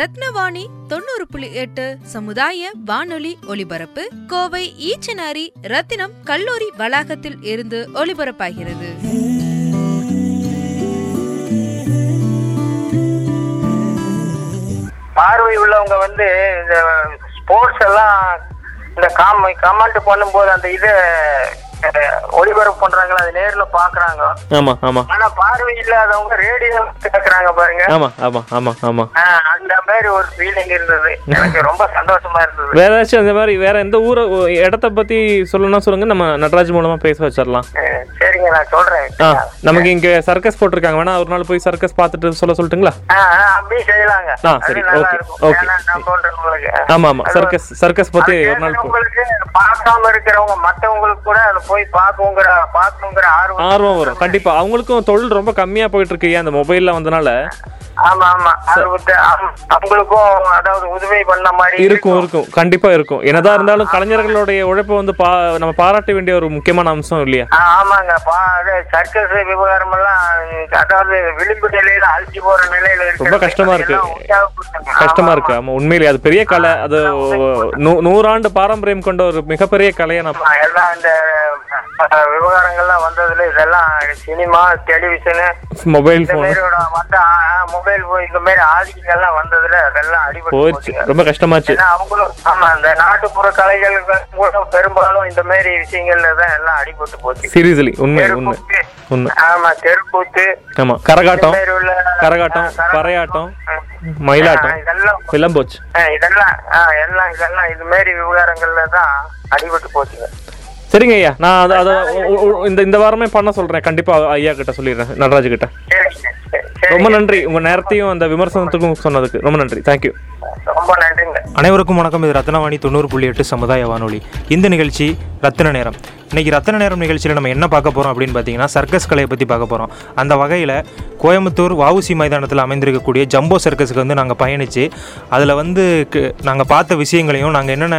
ரத்னவாணி தொண்ணூறு புள்ளி எட்டு சமுதாய வானொலி ஒலிபரப்பு கோவை ஈச்சனாரி ரத்தினம் கல்லூரி வளாகத்தில் இருந்து ஒலிபரப்பாகிறது. பார்வை உள்ளவங்க வந்து இந்த ஸ்போர்ட்ஸ் எல்லாம் இந்த காம் கமெண்ட் பண்ணும்போது அந்த இதை ஒளிபரப்பு பண்றாங்களா அது நேர்ல பாக்குறாங்க. ஆமா ஆமா. ஆனா பார்வை இல்லாதவங்க ரேடியோ கேக்குறாங்க பாருங்க. ஆமா ஆமா ஆமா ஆமா. அந்த மாதிரி ஒரு ஃபீலிங் இருந்தது. எனக்கு ரொம்ப சந்தோஷமா இருந்தது. வேற ஏதாச்சும் அந்த மாதிரி வேற எந்த ஊரை இடத்த பத்தி சொல்லணும்னா சொல்லுங்க. நம்ம நடராஜ் மூலமா பேச வச்சிடலாம். சரிங்க நான் சொல்றேன் நமக்கு இங்க சர்க்கஸ் போட்டிருக்காங்க. வேணா ஒரு நாள் போய் சர்க்கஸ் பார்த்துட்டு சொல்ல சொல்லட்டுங்களா? அப்படியே செய்யலாங்க. ஆ, சரி, ஓகே, ஓகே. ஆமா ஆமா. சர்க்கஸ் சர்க்கஸ் பத்தி ஒரு நாள் உங்களுக்கு பார்க்காம இருக்கிறவங்க மத்தவங்களுக்கு கூட அதை போய் பார்க்கணுங்கிற பார்க்கணுங்கிற ஆர்வம் ஆர்வம் வரும். கண்டிப்பா. அவங்களுக்கும் தொழில் ரொம்ப கம்மியா போயிட்டு இருக்கு அந்த மொபைல்ல வந்தனால? ஆமா ஆமா. அவங்களுக்கும் அதாவது உதவி பண்ண மாதிரி இருக்கும் இருக்கும். கண்டிப்பா இருக்கும். என்னதான் இருந்தாலும் கலைஞர்களுடைய உழைப்பை வந்து நம்ம பாராட்ட வேண்டிய ஒரு முக்கியமான அம்சம் இல்லையா? ஆமாங்க. அது சர்க்கஸ் விவகாரம் எல்லாம் அதாவது விளிம்பு நிலையில அழிஞ்சு போற நிலையில இருக்கு ரொம்ப கஷ்டமா இருக்கு. கஷ்டமா இருக்கு. ஆமா உண்மையிலேயே அது பெரிய கலை. அது நூறாண்டு பாரம்பரியம் கொண்ட ஒரு மிகப்பெரிய கலையை நம்ம எல்லாம் இந்த விவகாரங்கள்லாம் வந்ததுல இதெல்லாம் சினிமா டெலிவிஷனு மொபைல் வந்த மொபைல் இந்த மாதிரி ஆதிக்கங்கள்லாம் வந்ததுல அதெல்லாம் அடிபட்டு. ரொம்ப கஷ்டமாச்சு. அவங்களும் ஆமா இந்த நாட்டுப்புற கலைகள் கூட பெரும்பாலும் இந்த மாதிரி விஷயங்கள்ல தான் எல்லாம் அடிபட்டு போச்சு. சீரியஸ்லி உண்மை உண்மை ஆமா தெருக்கூத்து. ஆமா கரகாட்டம் கரகாட்டம் பறையாட்டம் மயிலாட்டம் இதெல்லாம் போச்சு. இதெல்லாம் எல்லாம் இதெல்லாம் இது மாதிரி விவகாரங்கள்ல தான் அடிபட்டு போச்சுங்க சரிங்க ஐயா. நான் அதை இந்த இந்த வாரமே பண்ண சொல்றேன். கண்டிப்பா ஐயா கிட்ட சொல்லிடுறேன். நடராஜ் கிட்ட சரிங்க சரி, சரி. ரொம்ப நன்றி. உங்க நேரத்தையும் அந்த விமர்சனத்துக்கும் சொன்னதுக்கு ரொம்ப நன்றி. தேங்க்யூ ரொம்ப நன்றிங்க. அனைவருக்கும் வணக்கம். இது ரத்னவாணி தொண்ணூறு புள்ளி எட்டு சமுதாய வானொலி. இந்த நிகழ்ச்சி ரத்தின நேரம். இன்றைக்கி ரத்தன நேரம் நிகழ்ச்சியில் நம்ம என்ன பார்க்க போகிறோம் அப்படின்னு பார்த்தீங்கன்னா சர்க்கஸ் கலையை பற்றி பார்க்க போகிறோம் அந்த வகையில் கோயம்புத்தூர் வவுசி மைதானத்தில் அமைந்திருக்கக்கூடிய ஜம்போ சர்க்கஸுக்கு வந்து நாங்கள் பயணித்து அதில் வந்து நாங்கள் பார்த்த விஷயங்களையும் நாங்கள் என்னென்ன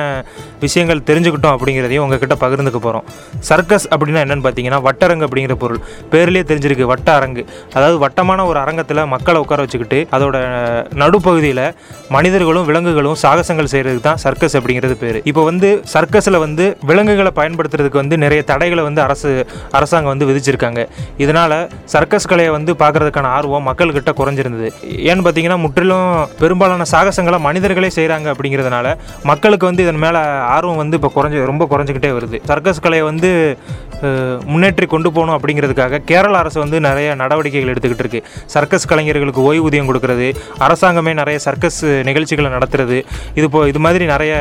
விஷயங்கள் தெரிஞ்சுக்கிட்டோம் அப்படிங்கிறதையும் உங்ககிட்ட பகிர்ந்துக்க போகிறோம் சர்க்கஸ் அப்படின்னா என்னென்னு பார்த்தீங்கன்னா வட்டரங்கு அப்படிங்கிற பொருள். பேர்லேயே தெரிஞ்சிருக்கு வட்ட அரங்கு அதாவது வட்டமான ஒரு அரங்கத்தில் மக்களை உட்கார வச்சுக்கிட்டு அதோட நடுப்பகுதியில் மனிதர்களும் விலங்குகளும் சாகசங்கள் செய்கிறதுக்கு தான் சர்க்கஸ் அப்படிங்கிறது பேர். இப்போ வந்து சர்க்கஸில் வந்து விலங்குகளை பயன்படுத்துறதுக்கு வந்து நிறைய தடைகளை வந்து அரசு அரசாங்கம் வந்து விதிச்சிருக்காங்க. இதனால் சர்க்கஸ் கலையை வந்து பார்க்கறதுக்கான ஆர்வம் மக்கள்கிட்ட குறைஞ்சிருந்தது. ஏன்னு பார்த்தீங்கன்னா முற்றிலும் பெரும்பாலான சாகசங்களை மனிதர்களே செய்கிறாங்க அப்படிங்கிறதுனால மக்களுக்கு வந்து இதன் மேலே ஆர்வம் வந்து இப்போ குறைஞ்சி ரொம்ப குறைஞ்சிக்கிட்டே வருது. சர்க்கஸ் கலையை வந்து முன்னேற்றி கொண்டு போகணும் அப்படிங்கிறதுக்காக கேரள அரசு வந்து நிறைய நடவடிக்கைகள் எடுத்துக்கிட்டு இருக்கு. சர்க்கஸ் கலைஞர்களுக்கு ஓய்வூதியம் கொடுக்கறது அரசாங்கமே நிறைய சர்க்கஸ் நிகழ்ச்சிகளை நடத்துறது இது போ இது மாதிரி நிறைய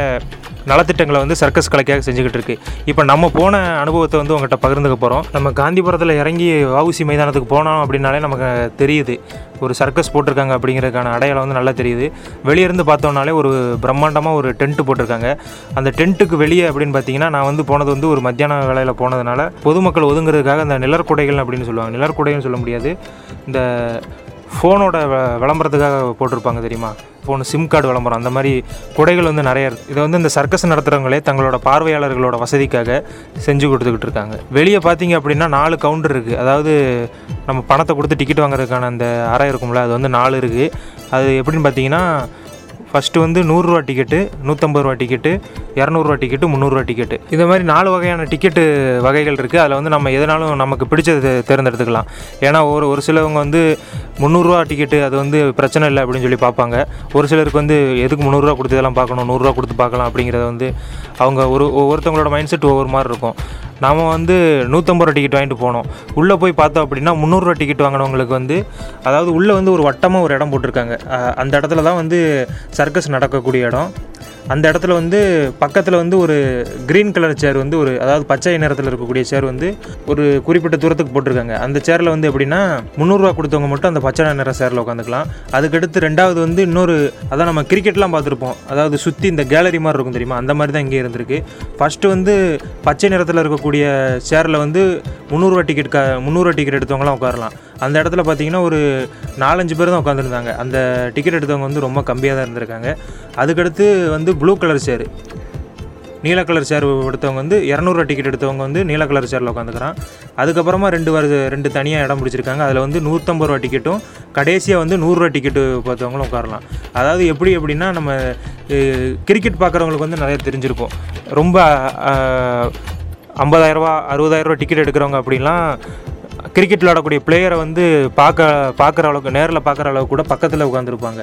நலத்திட்டங்களை வந்து சர்க்கஸ் கலைக்காக செஞ்சுக்கிட்டு இருக்கு. இப்போ நம்ம போன அனுபவத்தை வந்து உங்கள்கிட்ட பகிர்ந்துக்க போகிறோம் நம்ம காந்திபுரத்தில் இறங்கி வவுசி மைதானத்துக்கு போனோம் அப்படின்னாலே நமக்கு தெரியுது. ஒரு சர்க்கஸ் போட்டிருக்காங்க அப்படிங்கிறதுக்கான அடையாளம் வந்து நல்லா தெரியுது. வெளியே இருந்து பார்த்தோம்னாலே ஒரு பிரம்மாண்டமாக ஒரு டென்ட்டு போட்டிருக்காங்க. அந்த டென்ட்டுக்கு வெளியே அப்படின்னு பார்த்தீங்கன்னா நான் வந்து போனது வந்து ஒரு மத்தியான வேலையில் போனதுனால பொதுமக்கள் ஒதுங்குறதுக்காக அந்த நிலர்குடைகள் அப்படின்னு சொல்லுவாங்க. நிழற்குடைன்னு சொல்ல முடியாது. இந்த ஃபோனோட வ- விளம்பரத்துக்காக போட்டிருப்பாங்க தெரியுமா? ஃபோன் சிம் கார்டு விளம்பரம் அந்த மாதிரி குடைகள் வந்து நிறைய இருக்கு. இதை வந்து இந்த சர்க்கஸ் நடத்துகிறவங்களே தங்களோட பார்வையாளர்களோட வசதிக்காக செஞ்சு கொடுத்துக்கிட்டு இருக்காங்க. வெளியே பார்த்தீங்க அப்படின்னா நாலு கவுண்டர் இருக்குது அதாவது நம்ம பணத்தை கொடுத்து டிக்கெட் வாங்குறதுக்கான அந்த அறை இருக்கும்ல அது வந்து நாலு இருக்குது அது எப்படின்னு பார்த்தீங்கன்னா ஃபஸ்ட்டு வந்து நூறுரூவா டிக்கெட்டு நூற்றம்பது ரூபா டிக்கெட்டு இரநூறுவா டிக்கெட்டு முந்நூறுரூவா டிக்கெட்டு இந்த மாதிரி நாலு வகையான டிக்கெட்டு வகைகள் இருக்குது அதில் வந்து நம்ம எதனாலும் நமக்கு பிடிச்சது தேர்ந்தெடுத்துக்கலாம். ஏன்னா ஒரு ஒரு சிலவங்க வந்து முந்நூறுரூவா டிக்கெட்டு அது வந்து பிரச்சனை இல்லை அப்படின்னு சொல்லி பார்ப்பாங்க. ஒரு சிலருக்கு வந்து எதுக்கு முந்நூறுரூவா கொடுத்து இதெல்லாம் பார்க்கணும் நூறுரூவா கொடுத்து பார்க்கலாம் அப்படிங்கிறத வந்து அவங்க ஒரு ஒவ்வொருத்தவங்களோட மைண்ட் செட் ஒவ்வொரு மாதிரி இருக்கும். நாம் வந்து நூற்றம்பது ரூபா டிக்கெட் வாங்கிட்டு போனோம். உள்ளே போய் பார்த்தோம் அப்படின்னா முந்நூறுரூவா டிக்கெட் வாங்கினவங்களுக்கு வந்து அதாவது உள்ளே வந்து ஒரு வட்டமாக ஒரு இடம் போட்டிருக்காங்க. அந்த இடத்துல தான் வந்து சர்க்கஸ் நடக்கக்கூடிய இடம். அந்த இடத்துல வந்து பக்கத்தில் வந்து ஒரு க்ரீன் கலர் சேர் வந்து ஒரு அதாவது பச்சை நிறத்தில் இருக்கக்கூடிய சேர் வந்து ஒரு குறிப்பிட்ட தூரத்துக்கு போட்டிருக்காங்க. அந்த சேரில் வந்து எப்படின்னா முந்நூறுரூவா கொடுத்தவங்க மட்டும் அந்த பச்சை நிற சேரில் உட்காந்துக்கலாம். அதுக்கடுத்து ரெண்டாவது வந்து இன்னொரு அதான் நம்ம கிரிக்கெட்லாம் பார்த்துருப்போம். அதாவது சுற்றி இந்த கேலரி மாதிரி இருக்கும் தெரியுமா? அந்த மாதிரி தான் இங்கே இருந்திருக்கு. ஃபஸ்ட்டு வந்து பச்சை நிறத்தில் இருக்கக்கூடிய சேரில் வந்து முந்நூறுரூவா டிக்கெட் க முந்நூறுரூவா டிக்கெட் எடுத்தவங்களாம் உட்காரலாம். அந்த இடத்துல பார்த்தீங்கன்னா ஒரு நாலஞ்சு பேர் தான் உட்காந்துருந்தாங்க அந்த டிக்கெட் எடுத்தவங்க வந்து ரொம்ப கம்மியாக தான் இருந்திருக்காங்க. அதுக்கடுத்து வந்து ப்ளூ கலர் சேரு நீல கலர் சேர் எடுத்தவங்க வந்து இரநூறுவா டிக்கெட் எடுத்தவங்க வந்து நீல கலர் சேரில் உட்காந்துக்கிறான். அதுக்கப்புறமா ரெண்டு வருது ரெண்டு தனியாக இடம் பிடிச்சிருக்காங்க. அதில் வந்து நூற்றம்பது ரூபா டிக்கெட்டும் கடைசியாக வந்து நூறுரூவா டிக்கெட்டு பார்த்தவங்களும் உட்காரலாம். அதாவது எப்படி எப்படின்னா நம்ம கிரிக்கெட் பார்க்குறவங்களுக்கு வந்து நிறைய தெரிஞ்சிருக்கும். ரொம்ப ஐம்பதாயிரரூபா அறுபதாயிரரூவா டிக்கெட் எடுக்கிறவங்க அப்படிலாம் கிரிக்கெட் விளாடக்கூடிய பிளேயரை வந்து பார்க்க பார்க்குற அளவுக்கு நேரில் பார்க்குற அளவுக்கு கூட பக்கத்தில் உட்காந்துருப்பாங்க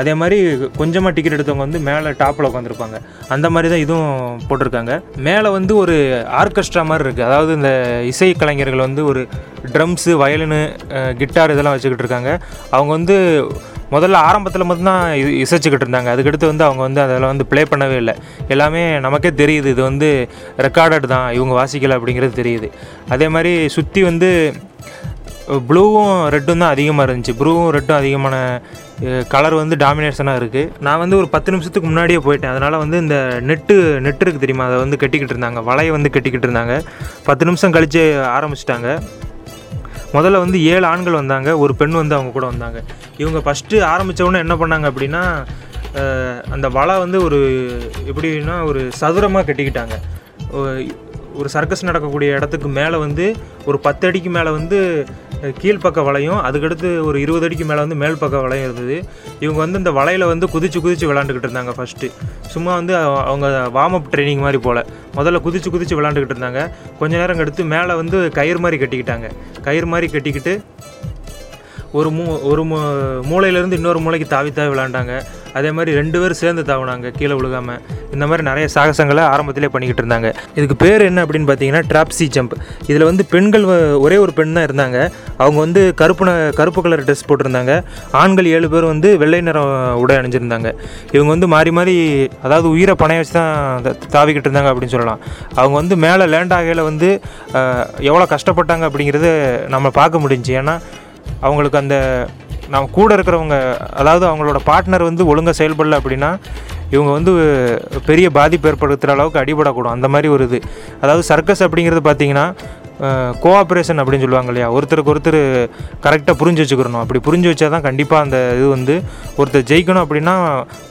அதே மாதிரி கொஞ்சமாக டிக்கெட் எடுத்தவங்க வந்து மேலே டாப்பில் உட்காந்துருப்பாங்க அந்த மாதிரி தான் இதுவும் போட்டிருக்காங்க. மேலே வந்து ஒரு ஆர்கெஸ்ட்ரா மாதிரி இருக்குது அதாவது இந்த இசை கலைஞர்கள் வந்து ஒரு ட்ரம்ஸு வயலினு கிட்டார் இதெல்லாம் வச்சுக்கிட்டு இருக்காங்க. அவங்க வந்து முதல்ல ஆரம்பத்தில் மட்டும்தான் இது இசைச்சிக்கிட்டு இருந்தாங்க. அதுக்கடுத்து வந்து அவங்க வந்து அதில் வந்து ப்ளே பண்ணவே இல்லை. எல்லாமே நமக்கே தெரியுது இது வந்து ரெக்கார்டட் தான் இவங்க வாசிக்கலை அப்படிங்கிறது தெரியுது. அதே மாதிரி சுற்றி வந்து ப்ளூவும் ரெட்டும் தான் அதிகமாக இருந்துச்சு. ப்ளூவும் ரெட்டும் அதிகமான கலர் வந்து டாமினேஷனாக இருக்குது நான் வந்து ஒரு பத்து நிமிஷத்துக்கு முன்னாடியே போயிட்டேன். அதனால் வந்து இந்த நெட்டு நெட்டு இருக்குது தெரியுமா? அதை வந்து கட்டிக்கிட்டு இருந்தாங்க. வலையை வந்து கட்டிக்கிட்டு இருந்தாங்க. பத்து நிமிஷம் கழித்து ஆரம்பிச்சிட்டாங்க. முதல்ல வந்து ஏழு ஆண்கள் வந்தாங்க ஒரு பெண் வந்து அவங்க கூட வந்தாங்க. இவங்க ஃபஸ்ட்டு ஆரம்பித்தவொடனே என்ன பண்ணாங்க அப்படின்னா அந்த வலை வந்து ஒரு எப்படின்னா ஒரு சதுரமாக கட்டிக்கிட்டாங்க. ஒரு சர்க்கஸ் நடக்கக்கூடிய இடத்துக்கு மேலே வந்து ஒரு பத்து அடிக்கு மேலே வந்து கீழ்ப்பக்க வளையும் அதுக்கடுத்து ஒரு இருபது அடிக்கு மேலே வந்து மேல் பக்க வளையம் இருந்தது. இவங்க வந்து இந்த வலையில் வந்து குதிச்சு குதிச்சு விளாண்டுக்கிட்டு இருந்தாங்க ஃபஸ்ட்டு சும்மா வந்து அவங்க வார்ம் அப் ட்ரைனிங் மாதிரி போல். முதல்ல குதிச்சு குதிச்சு விளாண்டுக்கிட்டு இருந்தாங்க. கொஞ்ச நேரம் எடுத்து மேலே வந்து கயிறு மாதிரி கட்டிக்கிட்டாங்க. கயிறு மாதிரி கட்டிக்கிட்டு ஒரு மூ ஒரு மூ மூலையிலேருந்து இன்னொரு மூலைக்கு தாவி தாவி விளாண்டாங்க அதே மாதிரி ரெண்டு பேரும் சேர்ந்து தாவுனாங்க கீழே விழுகாமல் இந்த மாதிரி நிறைய சாகசங்களை ஆரம்பத்திலே பண்ணிக்கிட்டு இருந்தாங்க. இதுக்கு பேர் என்ன அப்படின்னு பார்த்தீங்கன்னா ட்ராப்ஸி ஜம்ப் இதில் வந்து பெண்கள் ஒரே ஒரு பெண் தான் இருந்தாங்க. அவங்க வந்து கருப்பு ந- கருப்பு கலர் ட்ரெஸ் போட்டிருந்தாங்க. ஆண்கள் ஏழு பேர் வந்து வெள்ளை நிறம் உடை அணிஞ்சிருந்தாங்க. இவங்க வந்து மாறி மாறி அதாவது உயிரை பணைய வச்சு தான் த- தாவிக்கிட்டு இருந்தாங்க அப்படின்னு சொல்லலாம். அவங்க வந்து மேலே லேண்ட் ஆகையில் வந்து எவ்வளோ கஷ்டப்பட்டாங்க அப்படிங்கிறத நம்ம பார்க்க முடிஞ்சு ஏன்னா அவங்களுக்கு அந்த நம்ம கூட இருக்கிறவங்க அதாவது அவங்களோட பார்ட்னர் வந்து ஒழுங்காக செயல்படல அப்படின்னா இவங்க வந்து பெரிய பாதிப்பு ஏற்படுத்துகிற அளவுக்கு அடிபடக்கூடும். அந்த மாதிரி ஒரு இது. அதாவது சர்க்கஸ் அப்படிங்கிறது பார்த்தீங்கன்னா கோஆப்ரேஷன் அப்படின்னு சொல்லுவாங்க இல்லையா? ஒருத்தருக்கு ஒருத்தர் கரெக்டாக புரிஞ்சு வச்சுக்கிறணும் அப்படி புரிஞ்சு வச்சா தான் கண்டிப்பாக அந்த இது வந்து ஒருத்தர் ஜெயிக்கணும் அப்படின்னா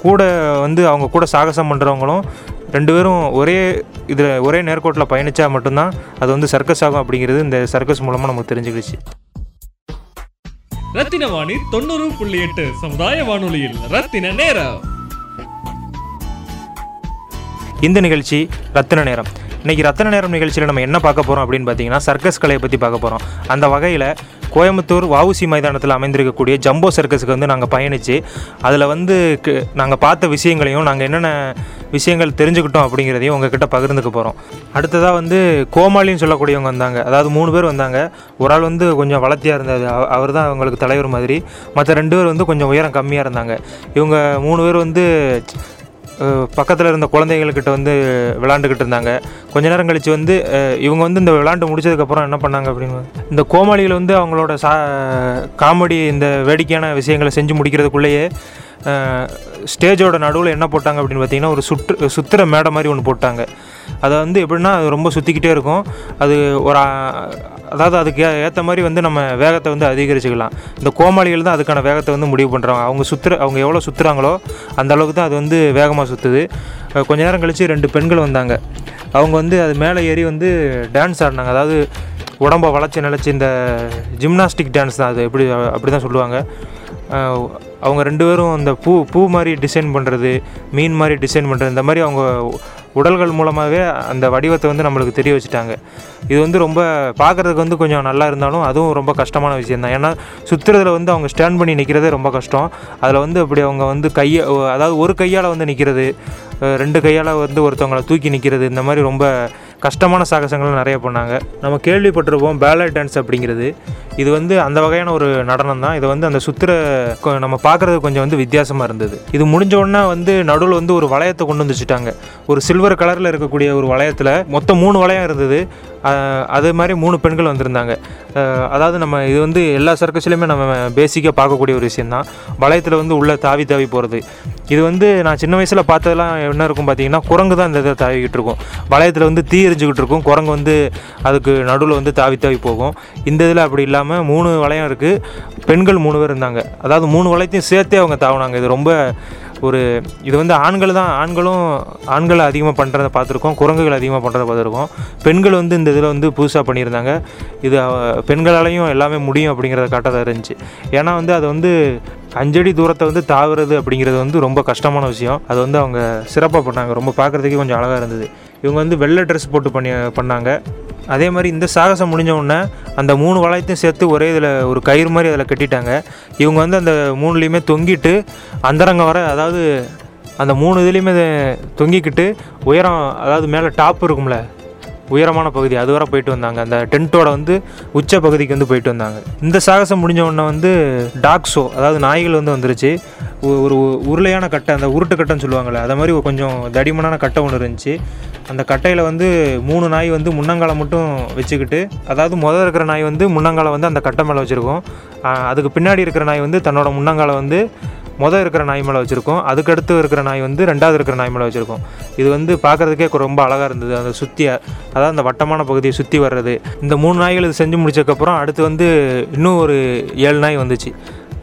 கூட வந்து அவங்க கூட சாகசம் பண்ணுறவங்களும் ரெண்டு பேரும் ஒரே இதில் ஒரே நேர்கோட்டில் பயணித்தா மட்டும்தான் அது வந்து சர்க்கஸ் ஆகும் அப்படிங்கிறது இந்த சர்க்கஸ் மூலமாக நமக்கு தெரிஞ்சுக்கிடுச்சு. ரத்தின வாணி தொண்ணூறு புள்ளி எட்டு சமுதாய வானொலியில். ரத்தின நேரம். இந்த நிகழ்ச்சி ரத்தின நேரம். இன்னைக்கு ரத்தன நேரம் நிகழ்ச்சியில் நம்ம என்ன பார்க்க போகிறோம் அப்படின்னு பார்த்தீங்கன்னா சர்க்கஸ் கலையை பற்றி பார்க்க போகிறோம் அந்த வகையில் கோயம்புத்தூர் வவுசி மைதானத்தில் அமைந்திருக்கக்கூடிய ஜம்போ சர்க்கஸுக்கு வந்து நாங்கள் பயணித்து அதில் வந்து நாங்கள் பார்த்த விஷயங்களையும் நாங்கள் என்னென்ன விஷயங்கள் தெரிஞ்சுக்கிட்டோம் அப்படிங்கிறதையும் உங்ககிட்ட பகிர்ந்துக்க போகிறோம் அடுத்ததாக வந்து கோமாளின்னு சொல்லக்கூடியவங்க வந்தாங்க. அதாவது மூணு பேர் வந்தாங்க. ஒரு ஆள் வந்து கொஞ்சம் வளர்த்தியாக இருந்தார். அவர் தான் அவங்களுக்கு தலைவர் மாதிரி. மற்ற ரெண்டு பேர் வந்து கொஞ்சம் உயரம் கம்மியாக இருந்தாங்க. இவங்க மூணு பேர் வந்து பக்கத்தில் இருந்த குழந்தைகள்கிட்ட வந்து விளாண்டுக்கிட்டு இருந்தாங்க. கொஞ்ச நேரம் கழித்து வந்து இவங்க வந்து இந்த விளாண்டு முடிச்சதுக்கப்புறம் என்ன பண்ணாங்க அப்படின்னு இந்த கோமாளிகள் வந்து அவங்களோட சா காமெடி இந்த வேடிக்கையான விஷயங்களை செஞ்சு முடிக்கிறதுக்குள்ளேயே ஸ்டேஜோட நடுவில் என்ன போட்டாங்க அப்படின்னு பார்த்தீங்கன்னா ஒரு சுற்று சுத்துற மேடை மாதிரி ஒன்று போட்டாங்க. அதை வந்து எப்படின்னா அது ரொம்ப சுற்றிக்கிட்டே இருக்கும். அது ஒரு அதாவது அதுக்கு ஏற்ற மாதிரி வந்து நம்ம வேகத்தை வந்து அதிகரிச்சுக்கலாம். இந்த கோமாளிகள் தான் அதுக்கான வேகத்தை வந்து முடிவு பண்ணுறாங்க அவங்க சுற்றுற அவங்க எவ்வளோ சுற்றுறாங்களோ அந்த அளவுக்கு தான் அது வந்து வேகமாக சுற்றுது கொஞ்ச நேரம் கழித்து ரெண்டு பெண்கள் வந்தாங்க. அவங்க வந்து அது மேலே ஏறி வந்து டான்ஸ் ஆடினாங்க. அதாவது உடம்பை வளைச்சி நிலச்சி இந்த ஜிம்னாஸ்டிக் டான்ஸ் தான் அது. எப்படி அப்படி தான் சொல்லுவாங்க அவங்க ரெண்டு பேரும் அந்த பூ பூ மாதிரி டிசைன் பண்ணுறது மீன் மாதிரி டிசைன் பண்ணுறது இந்த மாதிரி அவங்க உடல்கள் மூலமாகவே அந்த வடிவத்தை வந்து நம்மளுக்கு தெரிய வச்சுட்டாங்க. இது வந்து ரொம்ப பார்க்குறதுக்கு வந்து கொஞ்சம் நல்லா இருந்தாலும் அதுவும் ரொம்ப கஷ்டமான விஷயம் தான் ஏன்னா சுற்றுறதுல வந்து அவங்க ஸ்டாண்ட் பண்ணி நிற்கிறதே ரொம்ப கஷ்டம். அதில் வந்து அப்படி அவங்க வந்து கையை அதாவது ஒரு கையால் வந்து நிற்கிறது ரெண்டு கையால் வந்து ஒருத்தவங்கள தூக்கி நிற்கிறது இந்த மாதிரி ரொம்ப கஷ்டமான சாகசங்கள் நிறைய பண்ணாங்க. நம்ம கேள்விப்பட்டிருப்போம் பேலட் டான்ஸ் அப்படிங்கிறது. இது வந்து அந்த வகையான ஒரு நடனம் தான். இது வந்து அந்த சுத்துற நம்ம பார்க்குறது கொஞ்சம் வந்து வித்தியாசமாக இருந்தது. இது முடிஞ்ச உடனே வந்து நடுவில் வந்து ஒரு வளையத்தை கொண்டு வந்துச்சுட்டாங்க ஒரு சில்வர் கலரில் இருக்கக்கூடிய ஒரு வளையத்தில் மொத்தம் மூணு வளையம் இருந்தது. அது மாதிரி மூணு பெண்கள் வந்திருந்தாங்க. அதாவது நம்ம இது வந்து எல்லா சர்க்கஸ்லையுமே நம்ம பேசிக்காக பார்க்கக்கூடிய ஒரு விஷயந்தான் வளையத்தில் வந்து உள்ளே தாவி தாவி போகிறது இது வந்து நான் சின்ன வயசில் பார்த்ததெல்லாம் என்ன இருக்கும் பார்த்தீங்கன்னா குரங்கு தான் இந்த இதை தாவிக்கிட்டு இருக்கும். வளையத்தில் வந்து தீ எரிஞ்சுக்கிட்டு இருக்கும். குரங்கு வந்து அதுக்கு நடுவில் வந்து தாவி தாவி போகும். இந்த இதில் அப்படி இல்லாமல் மூணு வளையம் இருக்குது பெண்கள் மூணு பேர் இருந்தாங்க. அதாவது மூணு வளையத்தையும் சேர்த்தே அவங்க தாவினாங்க. இது ரொம்ப ஒரு இது வந்து ஆண்கள் தான் ஆண்களும் ஆண்களை அதிகமாக பண்ணுறதை பார்த்துருக்கோம் குரங்குகள் அதிகமாக பண்ணுறதை பார்த்துருக்கோம். பெண்கள் வந்து இந்த இதில் வந்து புதுசாக பண்ணியிருந்தாங்க. இது பெண்களாலையும் எல்லாமே முடியும் அப்படிங்கிறத காட்டதாக இருந்துச்சு. ஏன்னா வந்து அது வந்து அஞ்சடி தூரத்தை வந்து தாவுறது அப்படிங்கிறது வந்து ரொம்ப கஷ்டமான விஷயம். அது வந்து அவங்க சிறப்பாக பண்ணாங்க. ரொம்ப பார்க்குறதுக்கே கொஞ்சம் அழகாக இருந்தது. இவங்க வந்து வெள்ளை ட்ரெஸ் போட்டு பண்ணி பண்ணாங்க. அதே மாதிரி இந்த சாகசம் முடிஞ்ச உடனே அந்த மூணு வளையத்தையும் சேர்த்து ஒரே இதில் ஒரு கயிறு மாதிரி அதில் கட்டிட்டாங்க. இவங்க வந்து அந்த மூணுலேயுமே தொங்கிட்டு அந்தரங்கம் வர அதாவது அந்த மூணு இதுலேயுமே தொங்கிக்கிட்டு உயரம் அதாவது மேலே டாப் இருக்கும்ல உயரமான பகுதி அது வரை போயிட்டு வந்தாங்க. அந்த டென்ட்டோட வந்து உச்ச பகுதிக்கு வந்து போயிட்டு வந்தாங்க. இந்த சாகசம் முடிஞ்ச உடனே வந்து டாக் ஷோ அதாவது நாய்கள் வந்து வந்துருச்சு. ஒரு உருளையான கட்டை அந்த உருட்டு கட்டைன்னு சொல்லுவாங்கள்ல அதை மாதிரி கொஞ்சம் தடிமனான கட்டை ஒன்று இருந்துச்சு. அந்த கட்டையில் வந்து மூணு நாய் வந்து முன்னங்காலை மட்டும் வச்சுக்கிட்டு அதாவது முதல் இருக்கிற நாய் வந்து முன்னங்காலை வந்து அந்த கட்டை மேலே வச்சுருக்கோம். அதுக்கு பின்னாடி இருக்கிற நாய் வந்து தன்னோட முன்னங்காலை வந்து மொதல் இருக்கிற நாய் மேலே வச்சுருக்கோம். அதுக்கடுத்து இருக்கிற நாய் வந்து ரெண்டாவது இருக்கிற நாய் மேலே வச்சுருக்கோம். இது வந்து பார்க்குறதுக்கே ரொம்ப அழகாக இருந்தது. அந்த சுற்றி அதாவது அந்த வட்டமான பகுதியை சுற்றி வர்றது. இந்த மூணு நாய்கள் இது செஞ்சு முடிச்சதுக்கப்புறம் அடுத்து வந்து இன்னும் ஒரு ஏழு நாய் வந்துச்சு.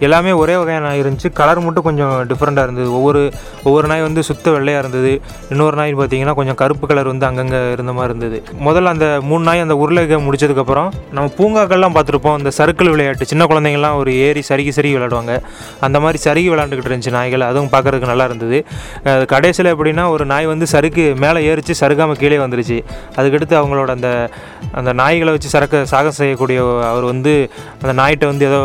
எல்லாமே ஒரே வகையான நாய் இருந்துச்சு. கலர் மட்டும் கொஞ்சம் டிஃப்ரெண்ட்டாக இருந்தது. ஒவ்வொரு ஒவ்வொரு நாய் வந்து சுத்த வெள்ளையாக இருந்தது. இன்னொரு நாய் பார்த்தீங்கன்னா கொஞ்சம் கருப்பு கலர் வந்து அங்கங்கே இருந்த மாதிரி இருந்தது. முதல்ல அந்த மூணு நாய் அந்த உருளைக்கை முடிச்சதுக்கப்புறம் நம்ம பூங்காக்கள்லாம் பார்த்துருப்போம். அந்த சறுக்கல் விளையாட்டு. சின்ன குழந்தைங்கள்லாம் ஒரு ஏறி சருகி சருகி விளையாடுவாங்க. அந்த மாதிரி சருகி விளையாண்டுக்கிட்டு இருந்துச்சு நாய்கள். அதுவும் பார்க்கறதுக்கு நல்லா இருந்தது. கடைசியில் எப்படின்னா ஒரு நாய் வந்து சறுக்கு மேலே ஏறிச்சு சறுக்காமல் கீழே வந்துருச்சு. அதுக்கடுத்து அவங்களோட அந்த அந்த நாய்களை வச்சு சரக்க சாகம் செய்யக்கூடிய அவர் வந்து அந்த நாய்கிட்ட வந்து ஏதோ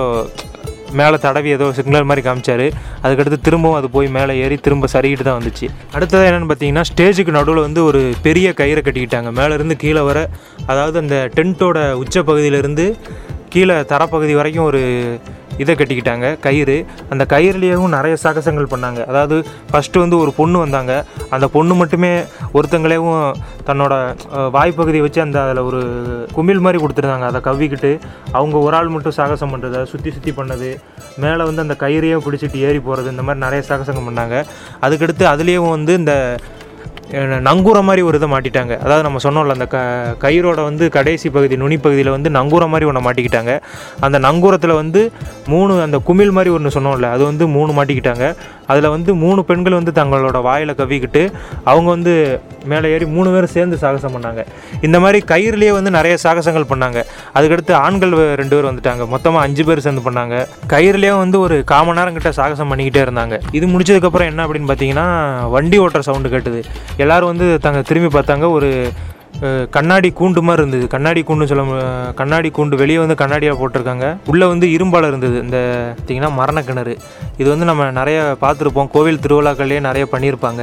மேலே தடவி ஏதோ சிக்னல் மாதிரி காமிச்சாரு. அதுக்கடுத்து திரும்பவும் அது போய் மேலே ஏறி திரும்ப சரிக்கிட்டு தான் வந்துச்சு. அடுத்தது என்னென்னு பார்த்தீங்கன்னா ஸ்டேஜுக்கு நடுவில் வந்து ஒரு பெரிய கயிறை கட்டிக்கிட்டாங்க. மேலேருந்து கீழே வர அதாவது அந்த டென்ட்டோட உச்ச பகுதியிலேருந்து கீழே தரப்பகுதி வரைக்கும் ஒரு இதை கட்டிக்கிட்டாங்க. கயிறு. அந்த கயிறுலேயும் நிறைய சாகசங்கள் பண்ணாங்க. அதாவது ஃபஸ்ட்டு வந்து ஒரு பொண்ணு வந்தாங்க. அந்த பொண்ணு மட்டுமே ஒருத்தங்களேவும் தன்னோட வாய்ப்பகுதியை வச்சு அந்த அதில் ஒரு குமிழ் மாதிரி கொடுத்துருந்தாங்க. அதை கவ்விக்கிட்டு அவங்க ஒரு ஆள் மட்டும் சாகசம் பண்ணுறத சுற்றி சுற்றி பண்ணது. மேலே வந்து அந்த கயிறையே பிடிச்சிட்டு ஏறி போகிறது இந்த மாதிரி நிறைய சாகசங்கள் பண்ணாங்க. அதுக்கடுத்து அதுலேயும் வந்து இந்த நங்கூரம் மாதிரி ஒரு இதை மாட்டிட்டாங்க. அதாவது நம்ம சொன்னோம்ல அந்த க கயிறோட வந்து கடைசி பகுதி நுனி பகுதியில் வந்து நங்கூரம் மாதிரி ஒன்று மாட்டிக்கிட்டாங்க. அந்த நங்கூரத்தில் வந்து மூணு அந்த குமிழ் மாதிரி ஒன்று சொன்னோம்ல அது வந்து மூணு மாட்டிக்கிட்டாங்க. அதில் வந்து மூணு பெண்கள் வந்து தங்களோட வாயில் கவிக்கிட்டு அவங்க வந்து மேலே ஏறி மூணு பேரும் சேர்ந்து சாகசம் பண்ணாங்க. இந்த மாதிரி கயிறுலேயே வந்து நிறைய சாகசங்கள் பண்ணாங்க. அதுக்கடுத்து ஆண்கள் ரெண்டு பேர் வந்துட்டாங்க. மொத்தமாக அஞ்சு பேர் சேர்ந்து பண்ணாங்க. கயிறுலேயே வந்து ஒரு காமன் நேரம் கிட்ட சாகசம் பண்ணிக்கிட்டே இருந்தாங்க. இது முடிச்சதுக்கப்புறம் என்ன அப்படின்னு பார்த்தீங்கன்னா வண்டி ஓட்டுற சவுண்டு கேட்டது. எல்லோரும் வந்து தங்க திரும்பி பார்த்தாங்க. ஒரு கண்ணாடி கூண்டு மாதிரி இருந்தது. கண்ணாடி கூண்டு சொல்ல கண்ணாடி கூண்டு வெளியே வந்து கண்ணாடியாக போட்டிருக்காங்க. உள்ளே வந்து இரும்பால் இருந்தது. இந்த பார்த்தீங்கன்னா மரண கிணறு. இது வந்து நம்ம நிறைய பார்த்துருப்போம். கோவில் திருவிழாக்கள்லேயே நிறைய பண்ணியிருப்பாங்க.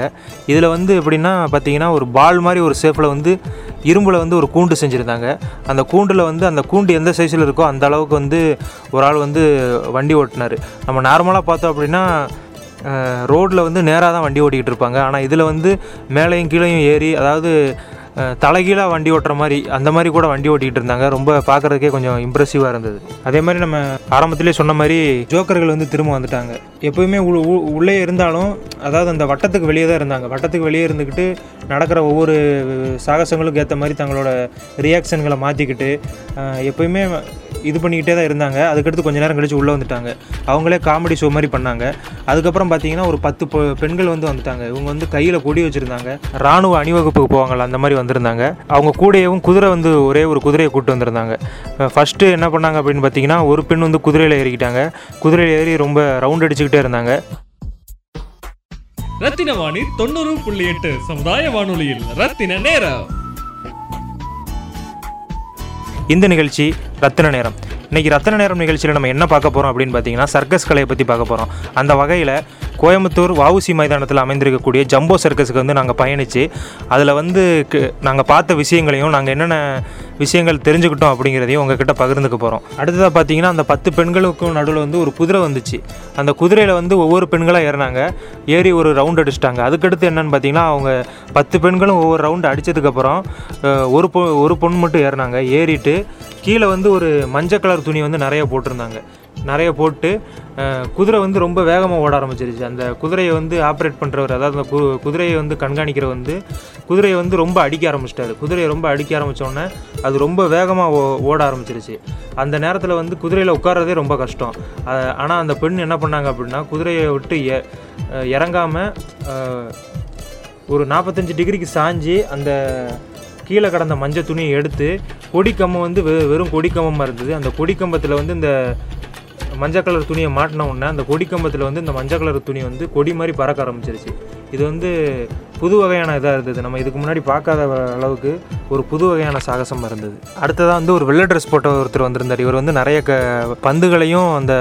இதில் வந்து எப்படின்னா பார்த்தீங்கன்னா ஒரு பால் மாதிரி ஒரு ஷேப்பில் வந்து இரும்பில் வந்து ஒரு கூண்டு செஞ்சுருந்தாங்க. அந்த கூண்டில் வந்து அந்த கூண்டு எந்த சைஸில் இருக்கோ அந்த அளவுக்கு வந்து ஒரு ஆள் வந்து வண்டி ஓட்டினார். நம்ம நார்மலாக பார்த்தோம் அப்படின்னா ரோட்டில் வந்து நேராக தான் வண்டி ஓட்டிக்கிட்டு இருப்பாங்க. ஆனால் இதில் வந்து மேலேயும் கீழேயும் ஏறி அதாவது தலைகீழாக வண்டி ஓட்டுற மாதிரி அந்த மாதிரி கூட வண்டி ஓட்டிகிட்டு இருந்தாங்க. ரொம்ப பார்க்குறதுக்கே கொஞ்சம் இம்ப்ரெசிவாக இருந்தது. அதே மாதிரி நம்ம ஆரம்பத்திலே சொன்ன மாதிரி ஜோக்கர்கள் வந்து திரும்ப வந்துட்டாங்க. எப்போயுமே உ- உள்ளே இருந்தாலும் அதாவது அந்த வட்டத்துக்கு வெளியே தான் இருந்தாங்க. வட்டத்துக்கு வெளியே இருந்துக்கிட்டு நடக்கிற ஒவ்வொரு சாகசங்களுக்கு ஏற்ற மாதிரி தங்களோட ரியாக்ஷன்களை மாற்றிக்கிட்டு எப்போயுமே இது பண்ணிக்கிட்டே தான் இருந்தாங்க. அதுக்கடுத்து கொஞ்ச நேரம் கழித்து உள்ளே வந்துட்டாங்க. அவங்களே காமெடி ஷோ மாதிரி பண்ணாங்க. அதுக்கப்புறம் பார்த்தீங்கன்னா ஒரு பத்து பெண்கள் வந்து வந்துட்டாங்க. இவங்க வந்து கையில் கொடி வச்சுருந்தாங்க. ராணுவ அணிவகுப்புக்கு போவாங்கல்ல அந்த மாதிரி வந்திருந்தாங்க. அவங்க கூடயவும் குதிரை வந்து ஒரே ஒரு குதிரையை கூட்டு வந்திருந்தாங்க. ஃபஸ்ட்டு என்ன பண்ணாங்க அப்படின்னு பார்த்தீங்கன்னா ஒரு பெண் வந்து குதிரையில் ஏறிக்கிட்டாங்க. குதிரையில் ஏறி ரொம்ப ரவுண்ட் அடிச்சுக்கிட்டே இருந்தாங்க. ரத்தின வாணி தொண்ணூறு புள்ளி எட்டு சமுதாய வானொலியில் ரத்தின நேரம். இந்த நிகழ்ச்சி ரத்தின நேரம். இன்னைக்கு ரத்தன நேரம் நிகழ்ச்சியில் நம்ம என்ன பார்க்க போகிறோம் அப்படின்னு பார்த்தீங்கன்னா சர்க்கஸ் கலையை பற்றி பார்க்க போகிறோம் அந்த வகையில் கோயம்புத்தூர் வவுசி மைதானத்தில் அமைந்திருக்கக்கூடிய ஜம்போ சர்க்கஸுக்கு வந்து நாங்கள் பயணித்து அதில் வந்து நாங்கள் பார்த்த விஷயங்களையும் நாங்கள் என்னென்ன விஷயங்கள் தெரிஞ்சுக்கிட்டோம் அப்படிங்கிறதையும் உங்ககிட்ட பகிர்ந்துக்க போகிறோம் அடுத்ததாக பார்த்தீங்கன்னா அந்த பத்து பெண்களுக்கும் நடுவில் வந்து ஒரு குதிரை வந்துச்சு. அந்த குதிரையில் வந்து ஒவ்வொரு பெண்களாக ஏறினாங்க. ஏறி ஒரு ரவுண்ட் அடிச்சிட்டாங்க. அதுக்கடுத்து என்னென்னு பார்த்தீங்கன்னா அவங்க பத்து பெண்களும் ஒவ்வொரு ரவுண்டு அடித்ததுக்கப்புறம் ஒரு பொ ஒரு பொண்ணு மட்டும் ஏறினாங்க. ஏறிட்டு கீழே வந்து ஒரு மஞ்சள் கலர் துணி வந்து நிறைய போட்டிருந்தாங்க. நிறைய போட்டு குதிரை வந்து ரொம்ப வேகமாக ஓட ஆரம்பிச்சிருச்சு. அந்த குதிரையை வந்து ஆப்ரேட் பண்ணுறவர் அதாவது அந்த கு குதிரையை வந்து கண்காணிக்கிற வந்து குதிரையை வந்து ரொம்ப அடிக்க ஆரம்பிச்சிட்டாரு. குதிரையை ரொம்ப அடிக்க ஆரம்பித்தோடனே அது ரொம்ப வேகமாக ஓ ஓட ஆரம்பிச்சிருச்சு. அந்த நேரத்தில் வந்து குதிரையில் உட்காரதே ரொம்ப கஷ்டம். ஆனால் அந்த பெண் என்ன பண்ணாங்க அப்படின்னா குதிரையை விட்டு எ இறங்காமல் ஒரு நாற்பத்தஞ்சு டிகிரிக்கு சாஞ்சு அந்த கீழே கடந்த மஞ்சள் துணியை எடுத்து கொடிக்கம்பம் வந்து வெ வெறும் கொடிக்கம்பமாக இருந்தது. அந்த கொடிக்கம்பத்தில் வந்து இந்த மஞ்சள் கலர் துணியை மாட்டின உடனே அந்த கொடிக்கம்பத்தில் வந்து இந்த மஞ்சள் கலர் துணி வந்து கொடி மாதிரி பறக்க ஆரம்பிச்சிருச்சு. இது வந்து புது வகையான இதாக இருந்தது. நம்ம இதுக்கு முன்னாடி பார்க்காத அளவுக்கு ஒரு புது வகையான சாகசமாக இருந்தது. அடுத்ததாக வந்து ஒரு வெள்ளை ட்ரெஸ் போட்ட ஒருத்தர் வந்திருந்தார். இவர் வந்து நிறைய க பந்துகளையும் அந்த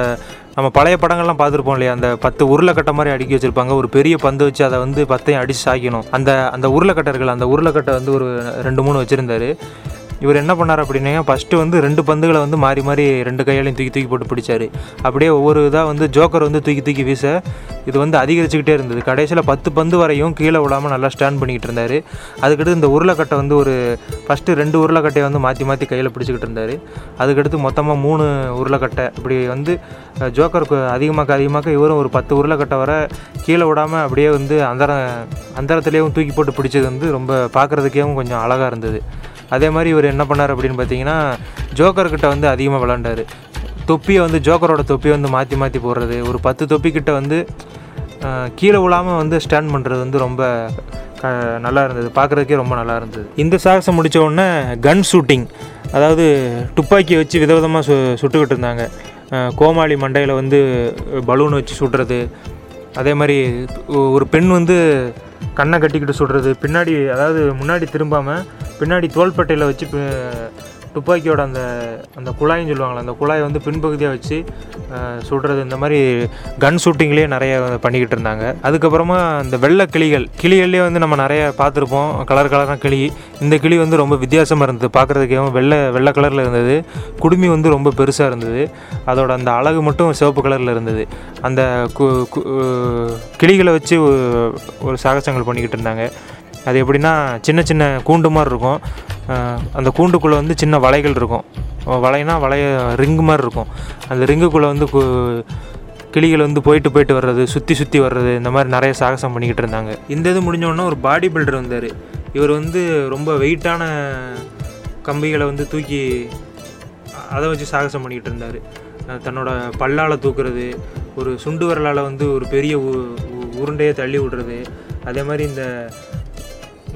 நம்ம பழைய படங்கள்லாம் பார்த்துருப்போம் இல்லையா? அந்த பத்து உருளைக்கட்டை மாதிரி அடுக்கி வச்சிருப்பாங்க. ஒரு பெரிய பந்து வச்சு அதை வந்து பத்தையும் அடிச்சு சாய்க்கணும். அந்த அந்த உருளைக்கட்டை உருளைக்கட்டர்கள் அந்த உருளைக்கட்டை வந்து ஒரு ரெண்டு மூணு வச்சுருந்தாரு. இவர் என்ன பண்ணார் அப்படின்னா ஃபஸ்ட்டு வந்து ரெண்டு பந்துகளை வந்து மாறி மாறி ரெண்டு கையாலையும் தூக்கி தூக்கி போட்டு பிடிச்சாரு. அப்படியே ஒவ்வொரு இதாக வந்து ஜோக்கர் வந்து தூக்கி தூக்கி வீச இது வந்து அதிகரிச்சுக்கிட்டே இருந்தது. கடைசியில் பத்து பந்து வரையும் கீழே விடாமல் நல்லா ஸ்டாண்ட் பண்ணிக்கிட்டு இருந்தார். அதுக்கடுத்து இந்த உருளைக்கட்டை வந்து ஒரு ஃபஸ்ட்டு ரெண்டு உருளைக்கட்டையை வந்து மாற்றி மாற்றி கையில் பிடிச்சிக்கிட்டு இருந்தார். அதுக்கடுத்து மொத்தமாக மூணு உருளைக்கட்டை. இப்படி வந்து ஜோக்கருக்கு அதிகமாக்க அதிகமாக்க இவரும் ஒரு பத்து உருளைக்கட்டை வர கீழே விடாமல் அப்படியே வந்து அந்தர அந்தரத்துலேயும் தூக்கி போட்டு பிடிச்சது வந்து ரொம்ப பார்க்குறதுக்கேவும் கொஞ்சம் அழகாக இருந்தது. அதே மாதிரி இவர் என்ன பண்ணார் அப்படின்னு பார்த்தீங்கன்னா ஜோக்கர்கிட்ட வந்து அதிகமாக விளாண்டாரு தொப்பியை வந்து ஜோக்கரோட தொப்பியை வந்து மாற்றி மாற்றி போடுறது. ஒரு பத்து தொப்பிக்கிட்ட வந்து கீழே விழாமல் வந்து ஸ்டாண்ட் பண்ணுறது வந்து ரொம்ப க நல்லா இருந்தது. பார்க்குறதுக்கே ரொம்ப நல்லா இருந்தது. இந்த சாகசம் முடித்த உடனே கன் ஷூட்டிங் அதாவது துப்பாக்கியை வச்சு விதவிதமாக சு சுட்டுக்கிட்டு இருந்தாங்க. கோமாளி மண்டையில் வந்து பலூன் வச்சு சுடுறது அதே மாதிரி ஒரு பெண் வந்து கண்ணை கட்டிக்கிட்டு சுடுறது பின்னாடி அதாவது முன்னாடி திரும்பாமல் பின்னாடி தோள்பட்டையில் வச்சு துப்பாக்கியோட அந்த அந்த குழாயின்னு சொல்லுவாங்களே அந்த குழாயை வந்து பின்பகுதியாக வச்சு சுடுறது இந்த மாதிரி கன் ஷூட்டிங்லேயே நிறைய பண்ணிக்கிட்டு இருந்தாங்க. அதுக்கப்புறமா இந்த வெள்ளை கிளிகள் கிளிகள்லேயே வந்து நம்ம நிறைய பார்த்துருப்போம். கலர் கலரான கிளி. இந்த கிளி வந்து ரொம்ப வித்தியாசமாக இருந்தது. பார்க்குறதுக்கே வெள்ளை வெள்ளை கலரில் இருந்தது. குடுமி வந்து ரொம்ப பெருசாக இருந்தது. அதோட அந்த அழகு மட்டும் சிவப்பு கலரில் இருந்தது. அந்த கு கு- கிளிகளை வச்சு ஒரு சாகசங்கள் பண்ணிக்கிட்டு இருந்தாங்க. அது எப்படின்னா சின்ன சின்ன கூண்டு மாதிரி இருக்கும். அந்த கூண்டுக்குள்ளே வந்து சின்ன வலைகள் இருக்கும். வலைனா வளைய ரிங்கு மாதிரி இருக்கும். அந்த ரிங்குக்குள்ளே வந்து கிளிகள் வந்து போயிட்டு போயிட்டு வர்றது சுற்றி சுற்றி வர்றது இந்த மாதிரி நிறைய சாகசம் பண்ணிக்கிட்டு இருந்தாங்க. இந்த இது முடிஞ்சோடனே ஒரு பாடி பில்டர் வந்தார். இவர் வந்து ரொம்ப வெயிட்டான கம்பிகளை வந்து தூக்கி அதை வச்சு சாகசம் பண்ணிக்கிட்டு இருந்தார். தன்னோட பல்லால் தூக்குறது ஒரு சுண்டு விரலால் வந்து ஒரு பெரிய உ- உருண்டையை தள்ளி விடுறது அதே மாதிரி இந்த